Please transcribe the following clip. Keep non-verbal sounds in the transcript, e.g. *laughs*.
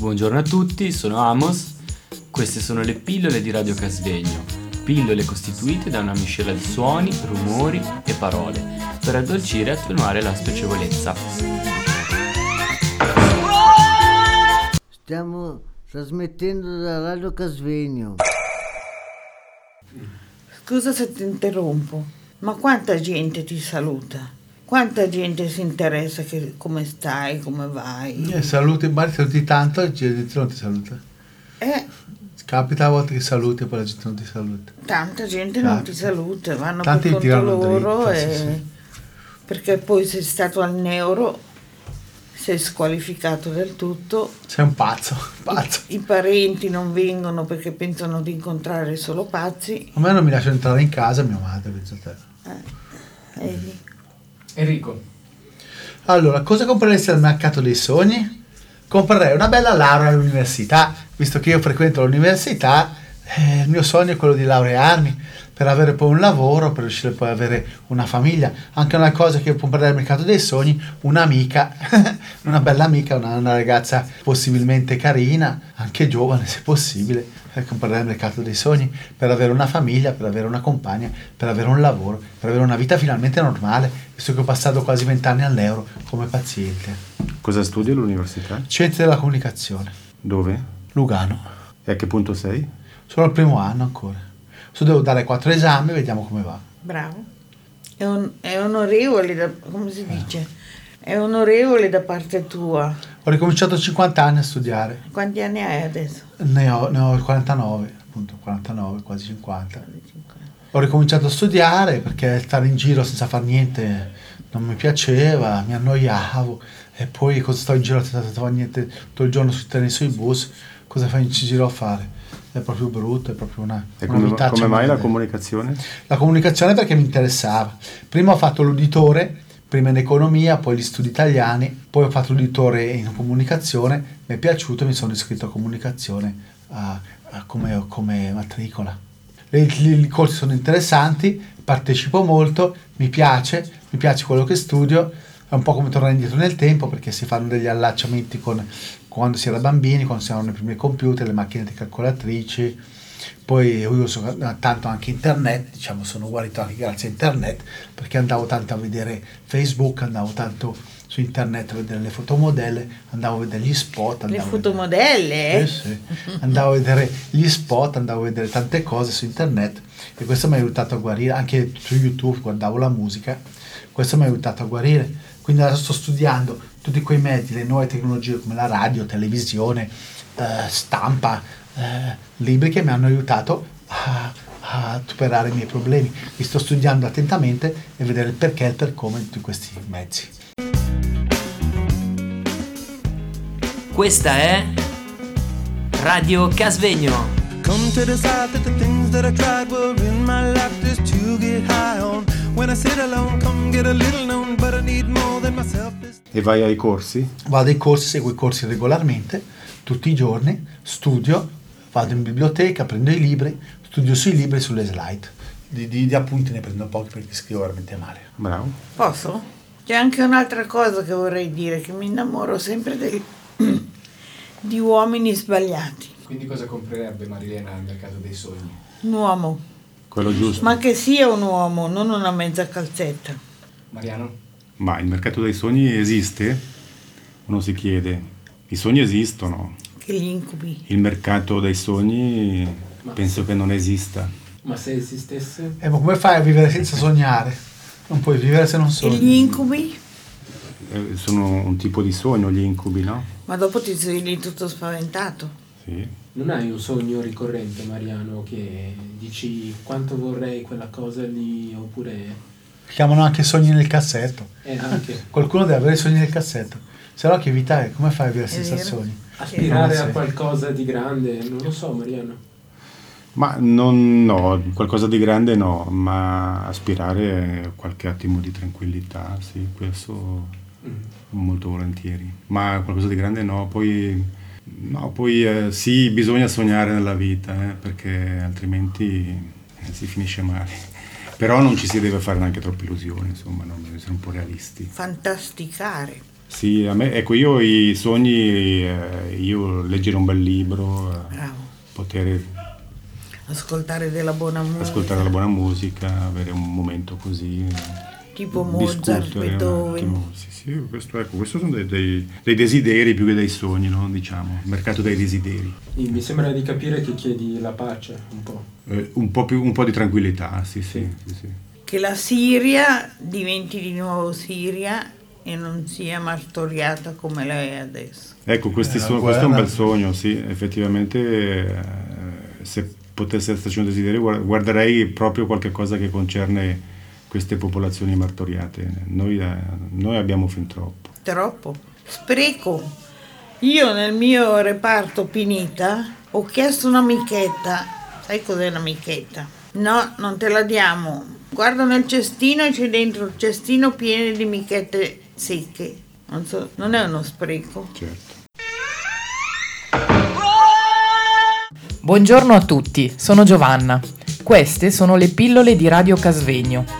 Buongiorno a tutti, sono Amos. Queste sono le pillole di Radio Casvegno. Pillole costituite da una miscela di suoni, rumori e parole per addolcire e attenuare la spiacevolezza. Stiamo trasmettendo da Radio Casvegno. Scusa se ti interrompo, ma quanta gente ti saluta? Quanta gente si interessa che come stai, come vai? Eh, saluti, magari saluti tanto e la gente non ti saluta. Eh, Capita a volte che saluti e poi la gente non ti saluta. tanta gente non Tanti. ti saluta, vanno Tanti per conto loro dritta, e... sì, sì. perché poi sei stato al neuro, sei squalificato del tutto, Sei un pazzo, *laughs* pazzo. i parenti non vengono perché pensano di incontrare solo pazzi. A me non mi lascia entrare in casa mia madre, penso a te. Vedi? Enrico. Allora, cosa compreresti al mercato dei sogni? Comprerei una bella laurea all'università, visto che io frequento l'università, eh, il mio sogno è quello di laurearmi, per avere poi un lavoro, per riuscire poi ad avere una famiglia. Anche una cosa che comprerei al mercato dei sogni, un'amica, *laughs* una bella amica, una, una ragazza possibilmente carina, anche giovane se possibile, eh, comprerei al mercato dei sogni, per avere una famiglia, per avere una compagna, per avere un lavoro, per avere una vita finalmente normale, visto che ho passato quasi vent'anni all'euro come paziente. Cosa studi all'università? Scienze della comunicazione, Dove? Lugano. E a che punto sei? Sono al primo anno ancora. Adesso devo dare quattro esami, vediamo come va. Bravo. È, on- è onorevole, da, come si dice? È onorevole da parte tua. Ho ricominciato a 50 anni a studiare. Quanti anni hai adesso? Ne ho, ne ho 49, appunto 49, quasi 50. Ho ricominciato a studiare perché stare in giro senza far niente non mi piaceva, mi annoiavo. E poi cosa sto in giro senza fare niente tutto il giorno sui treni sui bus? Cosa fai in giro a fare? È proprio brutto, è proprio una, E una come, vitaccia come mai la comunicazione? La comunicazione perché mi interessava. Prima ho fatto l'uditore, prima in economia, poi gli studi italiani, poi ho fatto l'uditore in comunicazione, mi è piaciuto, mi sono iscritto a comunicazione a- a come, come matricola. I corsi sono interessanti, partecipo molto, mi piace, mi piace quello che studio, è un po' come tornare indietro nel tempo perché si fanno degli allacciamenti con quando si era bambini, quando si erano i primi computer, le macchinette calcolatrici, poi io uso tanto anche internet, diciamo sono guarito anche grazie a internet perché andavo tanto a vedere Facebook, andavo tanto su internet a vedere le fotomodelle, andavo a vedere gli spot. Le andavo a vedere- fotomodelle? eh? Sì, sì. Andavo a vedere gli spot, andavo a vedere tante cose su internet e questo mi ha aiutato a guarire, anche su YouTube guardavo la musica, questo mi ha aiutato a guarire. Quindi adesso sto studiando tutti quei mezzi, le nuove tecnologie come la radio, televisione, eh, stampa, eh, libri che mi hanno aiutato a, a superare i miei problemi. Li sto studiando attentamente e vedere il perché e il per come di tutti questi mezzi. Questa è Radio Casvegno. Come to decide that the things that I tried were in my life just to get high on. E vai ai corsi? Vado ai corsi, seguo i corsi regolarmente, tutti i giorni, studio, vado in biblioteca, prendo i libri, studio sui libri e sulle slide. Di, di- di appunti ne prendo pochi perché scrivo veramente male. Bravo. Posso? C'è anche un'altra cosa che vorrei dire, che mi innamoro sempre dei- *clears throat* di uomini sbagliati. Quindi cosa comprerebbe Marilena al mercato dei sogni? Un uomo, Quello giusto. ma che sia un uomo, non una mezza calzetta. Mariano? Ma il mercato dei sogni esiste? Uno si chiede. I sogni esistono. Che gli incubi. Il mercato dei sogni penso che non esista. Ma se esistesse? E ma come fai a vivere senza sognare? Non puoi vivere se non E gli sogni. incubi? Eh, Sono un tipo di sogno, gli incubi, no? Ma dopo ti svegli tutto spaventato. Sì. Non hai un sogno ricorrente, Mariano, che dici quanto vorrei quella cosa lì, oppure chiamano anche sogni nel cassetto. è anche *laughs* Qualcuno deve avere i sogni nel cassetto. Se no che vita è? Come fai a vivere È senza vero. sogni? aspirare a qualcosa di grande, non lo so, Mariano. Ma non, no, qualcosa di grande no, ma aspirare a qualche attimo di tranquillità, sì, questo molto volentieri. Ma qualcosa di grande no, poi, no, poi eh, sì, bisogna sognare nella vita, eh, perché altrimenti eh, si finisce male. *laughs* Però non ci si deve fare neanche troppe illusioni, insomma, non bisogna essere un po' realisti. Fantasticare. Sì, a me, ecco, io i sogni, eh, io leggere un bel libro, poter Ascoltare della buona musica. ascoltare la buona musica, avere un momento così. Tipo Mozart, Beethoven. Sì, sì, questo, ecco, questo sono dei, dei- dei desideri più che dei sogni, no? diciamo, il mercato dei desideri. Mi sembra di capire che chiedi la pace un po'. Eh, un, po più, un po' di tranquillità, sì, sì, sì, sì. Che la Siria diventi di nuovo Siria e non sia martoriata come la è adesso. Ecco, questi Eh, sono- questo è un bel sogno, sì, effettivamente eh, se potesse esserci un desiderio guar- guarderei proprio qualche cosa che concerne queste popolazioni martoriate. Noi, eh, noi abbiamo fin troppo. Troppo. Spreco. Io nel mio reparto Pinita ho chiesto una michetta. Sai cos'è una michetta? No, non te la diamo. Guardo nel cestino e c'è dentro il cestino pieno di michette secche. Non, so, non è uno spreco. Certo. Buongiorno a tutti, sono Giovanna. Queste sono le pillole di Radio Casvegno.